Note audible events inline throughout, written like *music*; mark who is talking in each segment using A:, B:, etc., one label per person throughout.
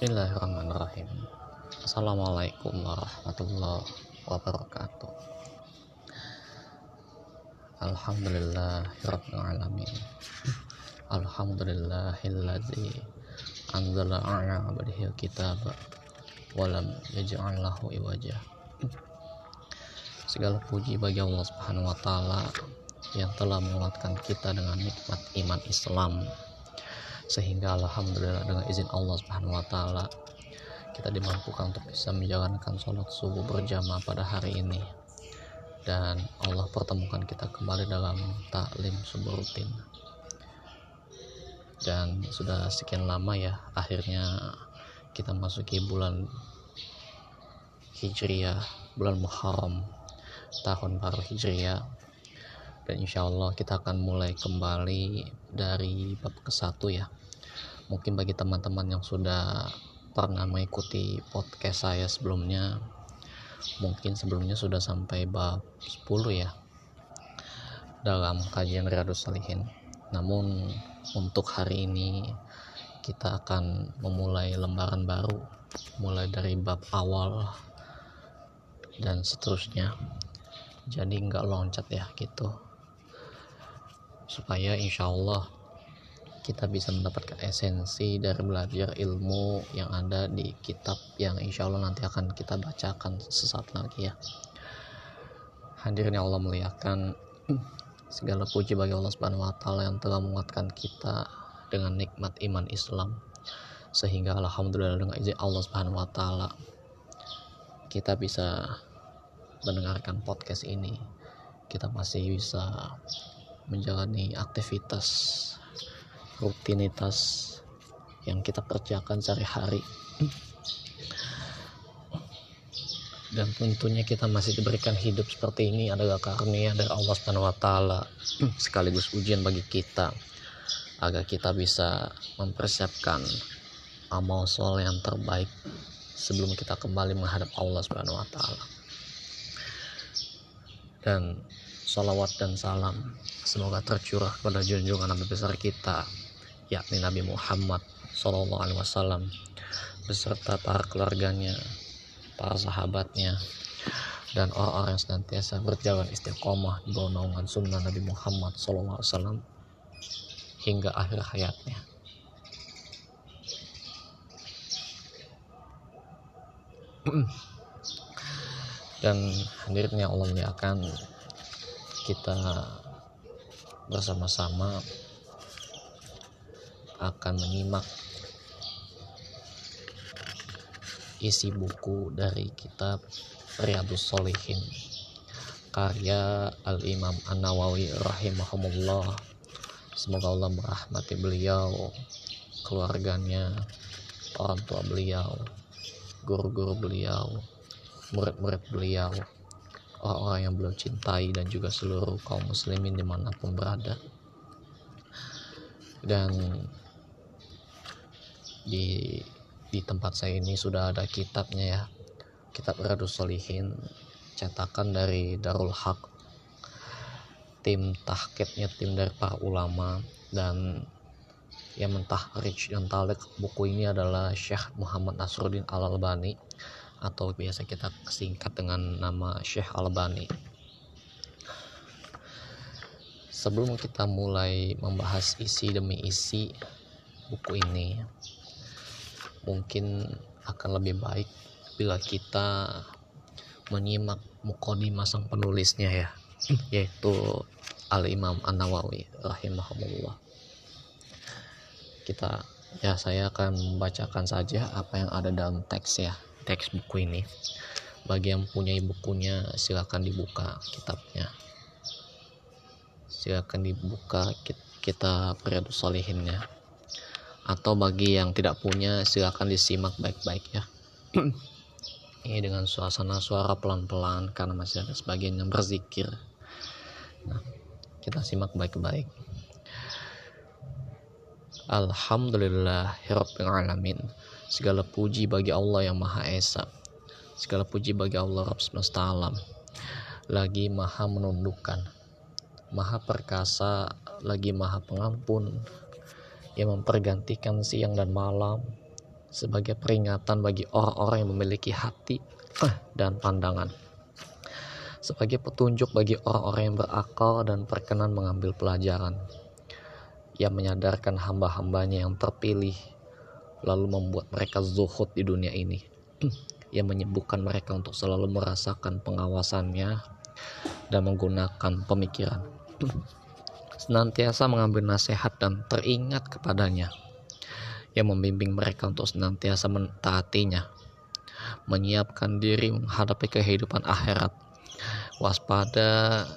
A: Bismillahirrahmanirrahim. Assalamualaikum warahmatullahi wabarakatuh. Alhamdulillahirrahmanirrahim Alhamdulillahilladzi Anzala ala abadihi kitab Walam yaj'al lahu iwajah Segala puji bagi Allah subhanahu wa ta'ala Yang telah menguatkan kita dengan nikmat iman Islam sehingga alhamdulillah dengan izin Allah Subhanahu wa taala kita dimampukan untuk bisa menjalankan sholat subuh berjamaah pada hari ini. Dan Allah pertemukan kita kembali dalam taklim subuh rutin. Dan sudah sekian lama ya akhirnya kita masuki bulan Hijriah bulan Muharram tahun baru Hijriah. Dan insya Allah kita akan mulai kembali dari bab ke satu ya mungkin bagi teman-teman yang sudah pernah mengikuti podcast saya sebelumnya mungkin sebelumnya sudah sampai bab 10 ya dalam kajian Riyadus Salihin. Namun untuk hari ini kita akan memulai lembaran baru mulai dari bab awal dan seterusnya. Jadi nggak loncat ya gitu. Supaya insya Allah kita bisa mendapatkan esensi dari belajar ilmu yang ada di kitab yang insya Allah nanti akan kita bacakan sesaat lagi ya. Hadirin yang Allah muliakan *clears throat* segala puji bagi Allah Subhanahu wa taala yang telah menguatkan kita dengan nikmat iman Islam. Sehingga alhamdulillah dengan izin Allah Subhanahu wa taala kita bisa mendengarkan podcast ini. Kita masih bisa menjalani aktivitas rutinitas yang kita kerjakan sehari-hari dan tentunya kita masih diberikan hidup seperti ini adalah karunia dari Allah Subhanahu wa taala sekaligus ujian bagi kita agar kita bisa mempersiapkan amal soleh yang terbaik sebelum kita kembali menghadap Allah Subhanahu wa taala. Dan salawat dan salam semoga tercurah kepada junjungan Nabi besar kita yakni Nabi Muhammad Sallallahu Alaihi Wasallam beserta para keluarganya, para sahabatnya, dan orang-orang yang senantiasa berjalan istiqomah di bawah naungan sunnah Nabi Muhammad Wasallam hingga akhir hayatnya. dan hadirin yang Allah muliakan kita bersama-sama akan menyimak isi buku dari kitab Riyadus Solihin karya Al-Imam An-Nawawi rahimahumullah. Semoga Allah merahmati beliau keluarganya orang tua beliau guru-guru beliau murid-murid beliau orang-orang yang beliau cintai dan juga seluruh kaum muslimin di mana pun berada. Dan di di tempat saya ini sudah ada kitabnya ya. Kitab Radus Solihin cetakan dari Darul Haq. Tim tahkitnya tim dari para ulama dan yang rich dan talik buku ini adalah Syekh Muhammad Nasruddin Al Albani atau biasa kita singkat dengan nama Syekh Al Albani sebelum kita mulai membahas isi demi isi buku ini mungkin akan lebih baik bila kita menyimak mukodimah sang penulisnya ya *clears throat* yaitu Al Imam An Nawawi rahimahullah kita ya saya akan membacakan saja apa yang ada dalam teks ya teks buku ini. Bagi yang punya bukunya silahkan dibuka kitabnya. Silahkan dibuka kita periode solihinnya atau bagi yang tidak punya silakan disimak baik-baik ya. *clears throat* Ini dengan suasana suara pelan-pelan karena masih ada sebagian yang berzikir. Nah kita simak baik-baik. Alhamdulillah alamin segala puji bagi Allah yang maha esa. Segala puji bagi Allah Rabb semesta alam. Lagi maha menundukkan. Maha perkasa lagi maha pengampun yang mempergantikan siang dan malam sebagai peringatan bagi orang-orang yang memiliki hati dan pandangan. Sebagai petunjuk bagi orang-orang yang berakal dan perkenan mengambil pelajaran. Yang menyadarkan hamba-hambanya yang terpilih lalu membuat mereka zuhud di dunia ini. Yang menyembuhkan mereka untuk selalu merasakan pengawasannya dan menggunakan pemikiran senantiasa mengambil nasihat dan teringat kepadanya yang membimbing mereka untuk senantiasa mentaatinya, menyiapkan diri menghadapi kehidupan akhirat, waspada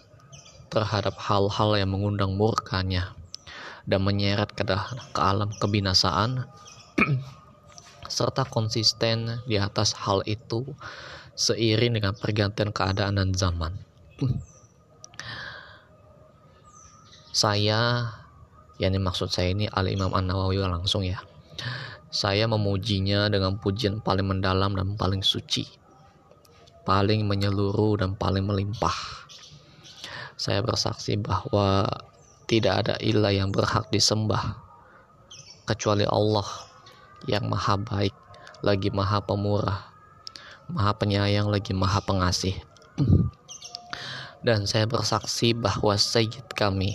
A: terhadap hal-hal yang mengundang murkanya, dan menyeret ke, ke alam kebinasaan, *clears throat* serta konsisten di atas hal itu seiring dengan pergantian keadaan dan zaman. *clears throat* Saya, yang maksud saya ini Al Imam An Nawawi langsung ya saya memujinya dengan pujian paling mendalam dan paling suci, paling menyeluruh dan paling melimpah. Saya bersaksi bahwa tidak ada ilah yang berhak disembah kecuali Allah yang maha baik, lagi maha pemurah, maha penyayang, lagi maha pengasih. Dan saya bersaksi bahwa Sayyid kami,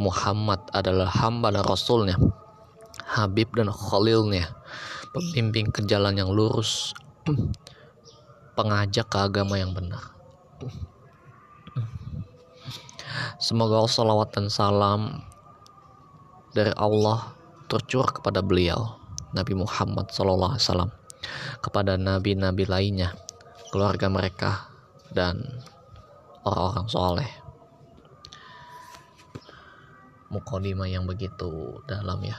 A: Muhammad adalah hamba dan Rasulnya Habib dan Khalilnya, pembimbing ke jalan yang lurus, pengajak ke agama yang benar. Semoga salawat dan salam dari Allah tercurah kepada beliau, Nabi Muhammad SAW, kepada nabi-nabi lainnya, keluarga mereka, dan orang-orang soleh. Mukodima yang begitu dalam ya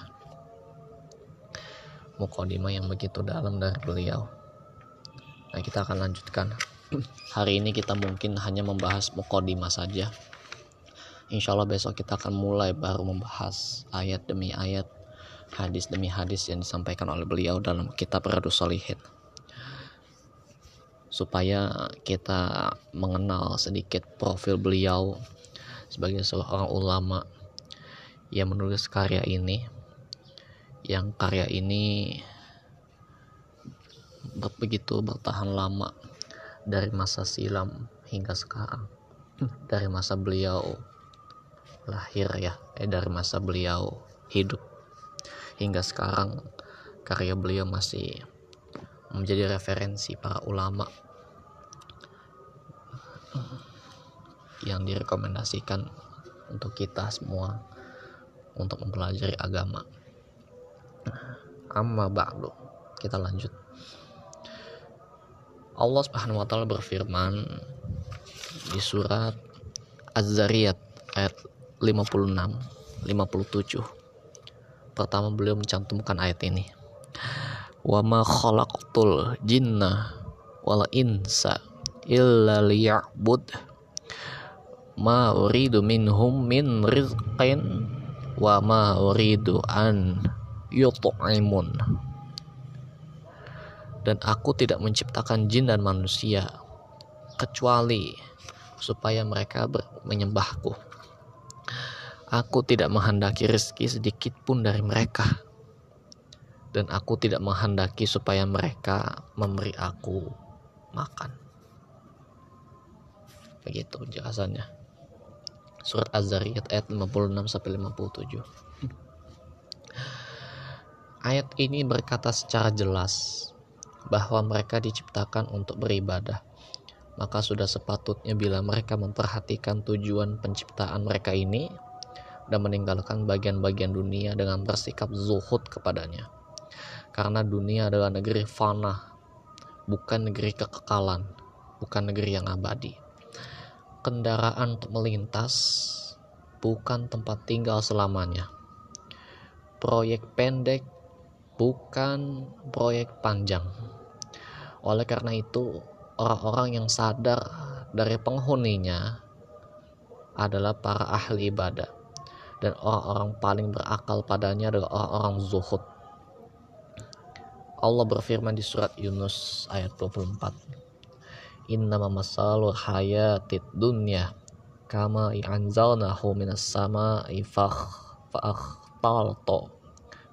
A: mukodima yang begitu dalam dari beliau. Nah, kita akan lanjutkan. *clears throat* Hari ini kita mungkin hanya membahas mukodima saja. Insya Allah besok kita akan mulai baru membahas ayat demi ayat, hadis demi hadis yang disampaikan oleh beliau dalam kitab Radus Solihin. Supaya kita mengenal sedikit profil beliau sebagai seorang ulama yang menulis karya ini yang karya ini begitu bertahan lama dari masa silam hingga sekarang. Dari masa beliau lahir ya eh dari masa beliau hidup hingga sekarang karya beliau masih menjadi referensi para ulama yang direkomendasikan untuk kita semua untuk mempelajari agama. Amma ba'du. Kita lanjut. Allah Subhanahu wa taala berfirman di surat Az-Zariyat ayat 56 57 pertama beliau mencantumkan ayat ini. Wa ma khalaqtul jinna wal insa illa liya'bud ma uridu minhum min rizqin wa ma uridu an yut'imun. Dan aku tidak menciptakan jin dan manusia kecuali supaya mereka menyembahku. Aku tidak menghendaki rezeki sedikit pun dari mereka. Dan aku tidak menghendaki supaya mereka memberi aku makan. Begitu penjelasannya surat Az-Zariyat ayat 56 sampai 57 Ayat ini berkata secara jelas bahwa mereka diciptakan untuk beribadah. Maka sudah sepatutnya bila mereka memperhatikan tujuan penciptaan mereka ini dan meninggalkan bagian-bagian dunia dengan bersikap zuhud kepadanya. Karena dunia adalah negeri fana, bukan negeri kekekalan, bukan negeri yang abadi. Kendaraan untuk melintas bukan tempat tinggal selamanya. Proyek pendek bukan proyek panjang. Oleh karena itu, orang-orang yang sadar dari penghuninya adalah para ahli ibadah dan orang-orang paling berakal padanya adalah orang-orang zuhud. Allah berfirman di surat Yunus ayat 24. Inna masalu hayatid dunya kama i'anzalnahu minas fakh fa'akhtalto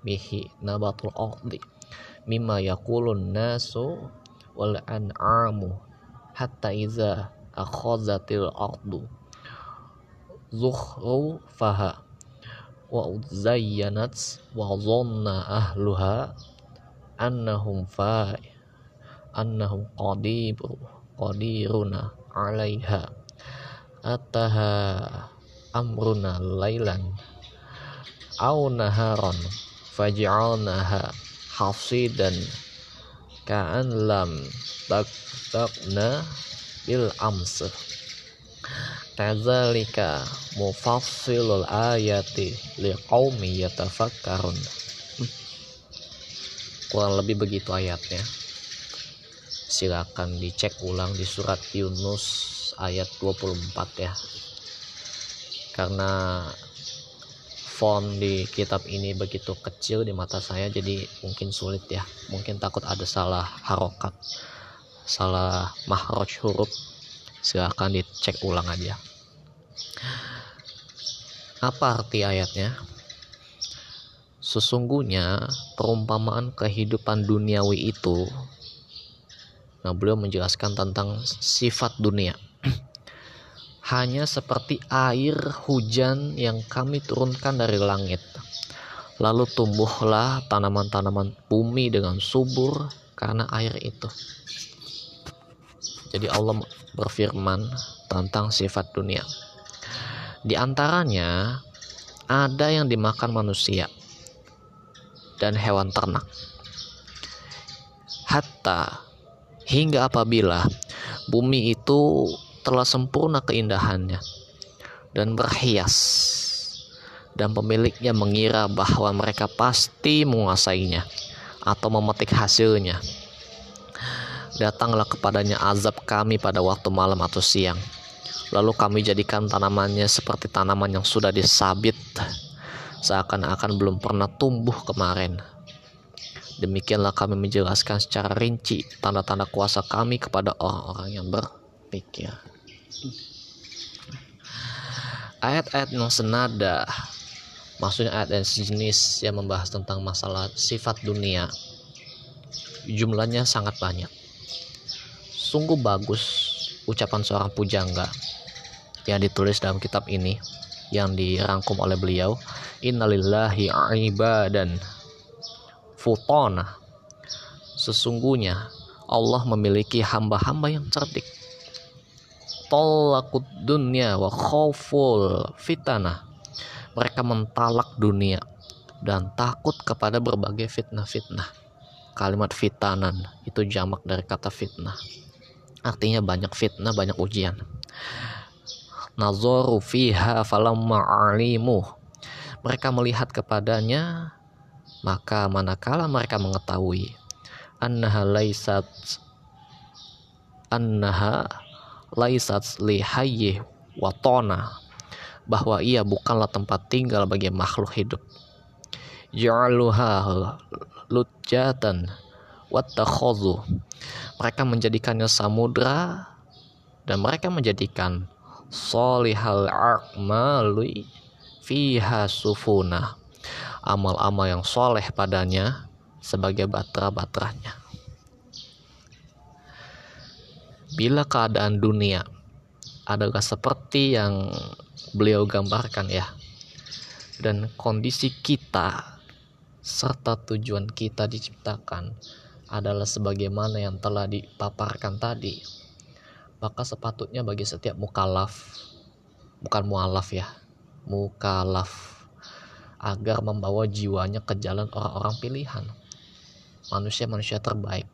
A: bihi nabatul ardi mimma yakulun nasu wal an'amu hatta iza akhazatil ardu faha wa zayyanat wa dhanna ahluha annahum fa annahum qadir qadiruna 'alaiha ataha amruna lailan au naharan faj'alnaha hasidan ka'an lam takna bil amsah Kadzalika mufassilul ayati liqaumi yatafakkarun. Kurang lebih begitu ayatnya. Silakan dicek ulang di surat Yunus ayat 24 ya. Karena font di kitab ini begitu kecil di mata saya jadi mungkin sulit ya. Mungkin takut ada salah harokat, salah mahroj huruf silahkan dicek ulang aja apa arti ayatnya sesungguhnya perumpamaan kehidupan duniawi itu nah beliau menjelaskan tentang sifat dunia *clears throat* hanya seperti air hujan yang kami turunkan dari langit lalu tumbuhlah tanaman-tanaman bumi dengan subur karena air itu jadi Allah berfirman tentang sifat dunia. Di antaranya ada yang dimakan manusia dan hewan ternak. Hatta hingga apabila bumi itu telah sempurna keindahannya dan berhias dan pemiliknya mengira bahwa mereka pasti menguasainya atau memetik hasilnya datanglah kepadanya azab kami pada waktu malam atau siang. Lalu kami jadikan tanamannya seperti tanaman yang sudah disabit, seakan-akan belum pernah tumbuh kemarin. Demikianlah kami menjelaskan secara rinci tanda-tanda kuasa kami kepada orang-orang yang berpikir. Ayat-ayat yang senada, maksudnya ayat yang sejenis yang membahas tentang masalah sifat dunia, jumlahnya sangat banyak. Sungguh bagus ucapan seorang pujangga yang ditulis dalam kitab ini yang dirangkum oleh beliau. Innalillahi ibadan futona sesungguhnya Allah memiliki hamba-hamba yang cerdik. Tolakut dunia wa khawful fitnah mereka mentalak dunia dan takut kepada berbagai fitnah-fitnah. Kalimat fitanan itu jamak dari kata fitnah. Artinya banyak fitnah banyak ujian. Nazoru fiha falamma alimu mereka melihat kepadanya maka manakala mereka mengetahui annaha laisat annaha laisat li hayyi watona bahwa ia bukanlah tempat tinggal bagi makhluk hidup. Ja'aluha lujatan wattakhadhu mereka menjadikannya samudra dan mereka menjadikan solihal akmali fiha sufuna amal-amal yang soleh padanya sebagai batra-batranya bila keadaan dunia adalah seperti yang beliau gambarkan ya? Dan kondisi kita serta tujuan kita diciptakan adalah sebagaimana yang telah dipaparkan tadi. Maka sepatutnya bagi setiap mukalaf bukan mualaf ya mukalaf agar membawa jiwanya ke jalan orang-orang pilihan. Manusia-manusia terbaik.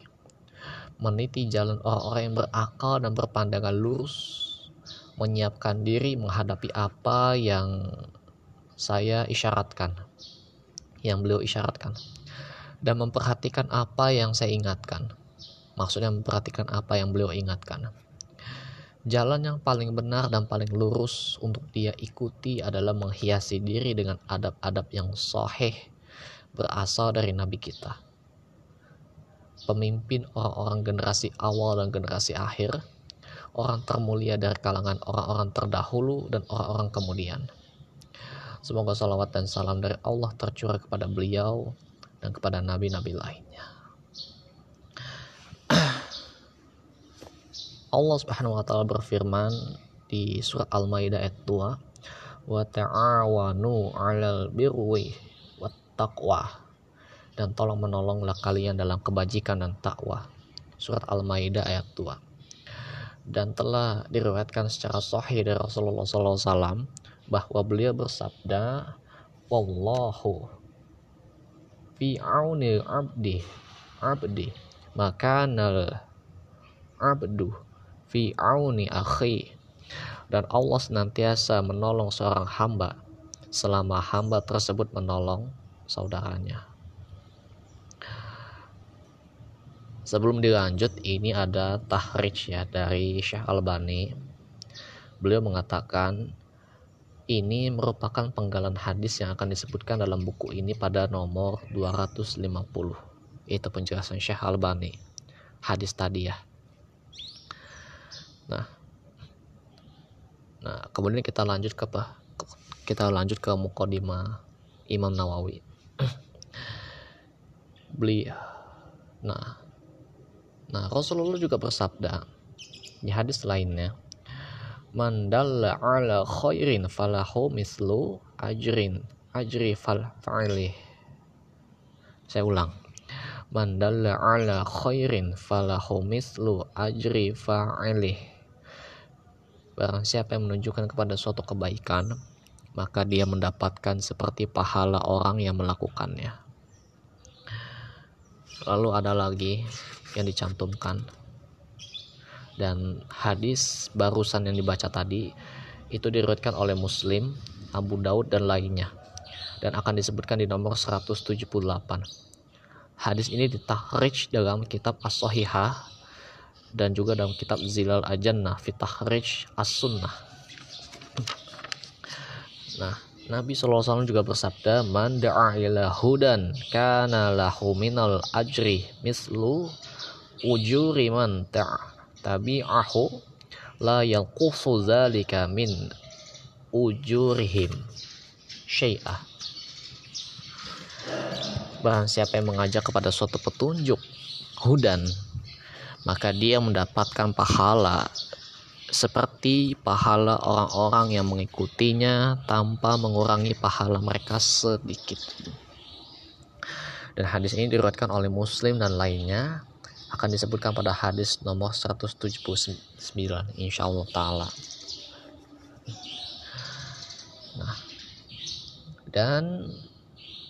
A: Meniti jalan orang-orang yang berakal dan berpandangan lurus. Menyiapkan diri menghadapi apa yang saya isyaratkan. Yang beliau isyaratkan. Dan memperhatikan apa yang saya ingatkan. Maksudnya memperhatikan apa yang beliau ingatkan. Jalan yang paling benar dan paling lurus untuk dia ikuti adalah menghiasi diri dengan adab-adab yang sahih berasal dari Nabi kita. Pemimpin orang-orang generasi awal dan generasi akhir, orang termulia dari kalangan orang-orang terdahulu dan orang-orang kemudian. Semoga salawat dan salam dari Allah tercurah kepada beliau dan kepada nabi-nabi lainnya. Allah Subhanahu wa taala berfirman di surat Al-Maidah ayat 2, "Wa ta'awanu 'alal birri wat taqwa." Dan tolong menolonglah kalian dalam kebajikan dan takwa. Surat Al-Maidah ayat 2. Dan telah diriwayatkan secara sahih dari Rasulullah SAW bahwa beliau bersabda, "Wallahu fi auni abdi abdi maka nal abdu fi auni akhi dan Allah senantiasa menolong seorang hamba selama hamba tersebut menolong saudaranya. Sebelum dilanjut, ini ada tahrij ya dari Syekh Albani. Beliau mengatakan ini merupakan penggalan hadis yang akan disebutkan dalam buku ini pada nomor 250. Itu penjelasan Syekh Albani. Hadis tadi ya. Nah, nah kemudian kita lanjut ke apa? Kita lanjut ke mukodima Imam Nawawi. *clears throat* Beli, nah, nah Rasulullah juga bersabda di hadis lainnya, man dalla ala khairin falahu mislu ajrin ajri fal fa'ilih. Saya ulang. Man dalla ala khairin falahu mislu ajri fa'ilih Barang siapa yang menunjukkan kepada suatu kebaikan, maka dia mendapatkan seperti pahala orang yang melakukannya. Lalu ada lagi yang dicantumkan. Dan hadis barusan yang dibaca tadi itu diriwayatkan oleh Muslim, Abu Daud dan lainnya dan akan disebutkan di nomor 178. Hadis ini ditahrij dalam kitab As-Sahihah dan juga dalam kitab Zilal Ajannah fi Tahrij As-Sunnah. Nah, Nabi SAW juga bersabda, "Man hudan kana lahu minal ajri mislu ujuri man tabi'ahu la yalqusu zalika min ujurihim syai'ah." Barang siapa yang mengajak kepada suatu petunjuk hudan maka dia mendapatkan pahala seperti pahala orang-orang yang mengikutinya tanpa mengurangi pahala mereka sedikit. Dan hadis ini diriwayatkan oleh Muslim dan lainnya akan disebutkan pada hadis nomor 179 insya Allah taala. Nah, dan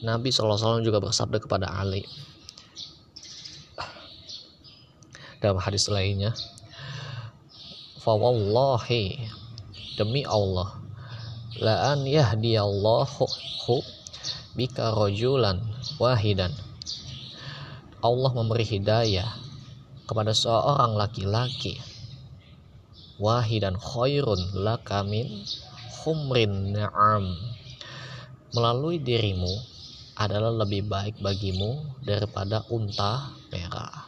A: Nabi SAW juga bersabda kepada Ali, dalam hadis lainnya fawallahi demi Allah la an yahdiyallahu bika rajulan wahidan. Allah memberi hidayah kepada seorang laki-laki. Wahidan khairun laka min humrin na'am melalui dirimu adalah lebih baik bagimu daripada unta merah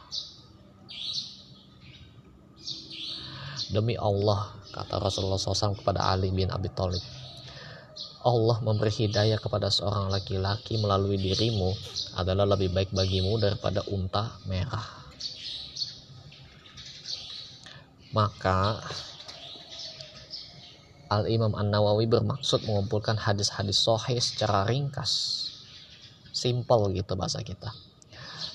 A: Demi Allah, kata Rasulullah SAW kepada Ali bin Abi Thalib. Allah memberi hidayah kepada seorang laki-laki melalui dirimu adalah lebih baik bagimu daripada unta merah. Maka Al-Imam An-Nawawi bermaksud mengumpulkan hadis-hadis sahih secara ringkas. Simple gitu bahasa kita.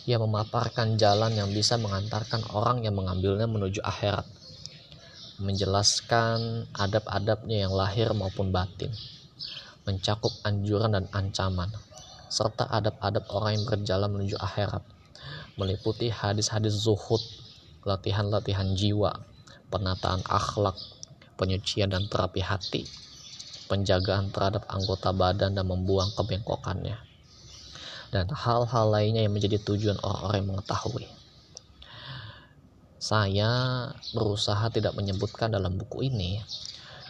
A: Yang memaparkan jalan yang bisa mengantarkan orang yang mengambilnya menuju akhirat menjelaskan adab-adabnya yang lahir maupun batin, mencakup anjuran dan ancaman, serta adab-adab orang yang berjalan menuju akhirat, meliputi hadis-hadis zuhud, latihan-latihan jiwa, penataan akhlak, penyucian dan terapi hati, penjagaan terhadap anggota badan dan membuang kebengkokannya, dan hal-hal lainnya yang menjadi tujuan orang-orang yang mengetahui. Saya berusaha tidak menyebutkan dalam buku ini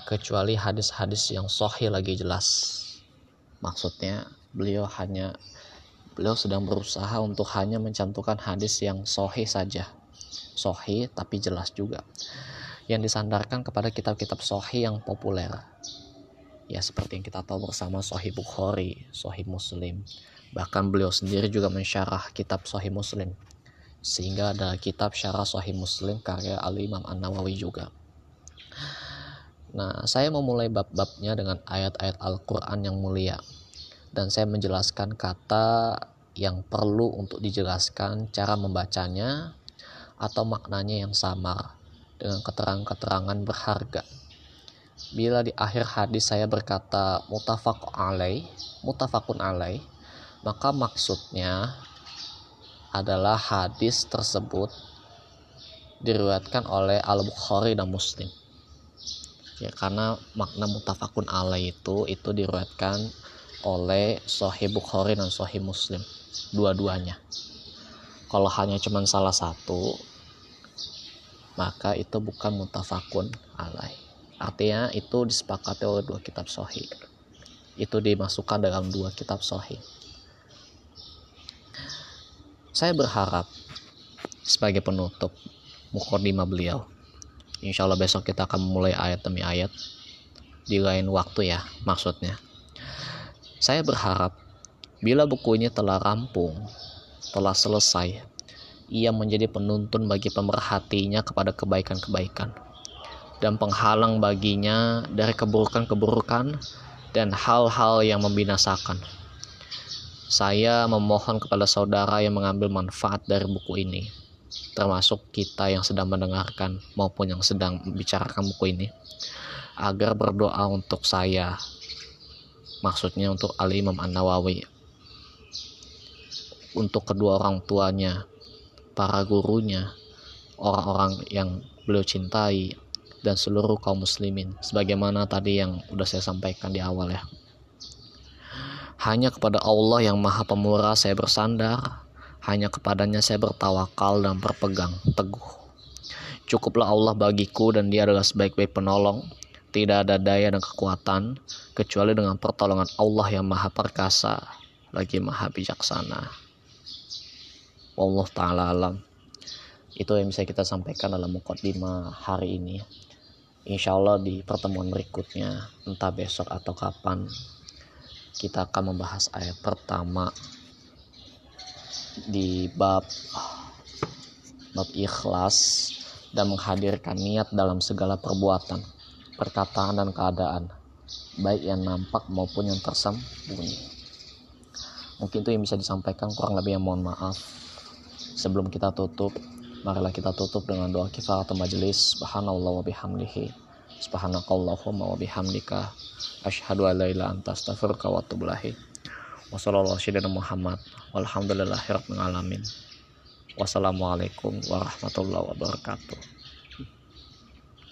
A: kecuali hadis-hadis yang sahih lagi jelas. Maksudnya beliau hanya beliau sedang berusaha untuk hanya mencantumkan hadis yang sahih saja. Sahih tapi jelas juga. Yang disandarkan kepada kitab-kitab sahih yang populer. ya seperti yang kita tahu bersama Sahih Bukhari, Sahih Muslim. Bahkan beliau sendiri juga mensyarah kitab Sahih Muslim. Sehingga ada kitab syarah Sahih Muslim karya Al-Imam An-Nawawi juga. Nah, saya memulai bab-babnya dengan ayat-ayat Al-Quran yang mulia. Dan saya menjelaskan kata yang perlu untuk dijelaskan cara membacanya atau maknanya yang sama dengan keterangan-keterangan berharga bila di akhir hadis saya berkata mutafak alai, mutafakun alai, maka maksudnya adalah hadis tersebut diriwayatkan oleh Al-Bukhari dan Muslim. Ya, karena makna mutafakun alai itu itu diriwayatkan oleh Sahih Bukhari dan Sahih Muslim dua-duanya. Kalau hanya cuma salah satu, maka itu bukan mutafakun alai. Artinya itu disepakati oleh dua kitab sahih. Itu dimasukkan dalam dua kitab sahih. Saya berharap sebagai penutup mukodima beliau. Insya Allah besok kita akan memulai ayat demi ayat di lain waktu ya maksudnya. Saya berharap bila buku ini telah rampung, telah selesai, ia menjadi penuntun bagi pemerhatinya kepada kebaikan-kebaikan dan penghalang baginya dari keburukan-keburukan dan hal-hal yang membinasakan. Saya memohon kepada saudara yang mengambil manfaat dari buku ini, termasuk kita yang sedang mendengarkan maupun yang sedang membicarakan buku ini, agar berdoa untuk saya, maksudnya untuk Ali Imam An-Nawawi, untuk kedua orang tuanya, para gurunya, orang-orang yang beliau cintai, dan seluruh kaum muslimin sebagaimana tadi yang udah saya sampaikan di awal ya hanya kepada Allah yang maha pemurah saya bersandar. Hanya kepadanya saya bertawakal dan berpegang teguh. Cukuplah Allah bagiku dan dia adalah sebaik-baik penolong. Tidak ada daya dan kekuatan kecuali dengan pertolongan Allah yang maha perkasa lagi maha bijaksana. Allah taala alam. Itu yang bisa kita sampaikan dalam mukadimah hari ini. Insya Allah di pertemuan berikutnya entah besok atau kapan kita akan membahas ayat pertama di bab bab ikhlas dan menghadirkan niat dalam segala perbuatan perkataan dan keadaan baik yang nampak maupun yang tersembunyi. Mungkin itu yang bisa disampaikan kurang lebih yang mohon maaf. Sebelum kita tutup marilah kita tutup dengan doa kifaratul majelis subhanallah wa bihamdihi subhanakallahumma wa bihamdika asyhadu an la ilaha anta astaghfiruka wa atubu ilaik. Wa sallallahu Muhammad walhamdulillahirabbil alamin. Wassalamualaikum warahmatullahi wabarakatuh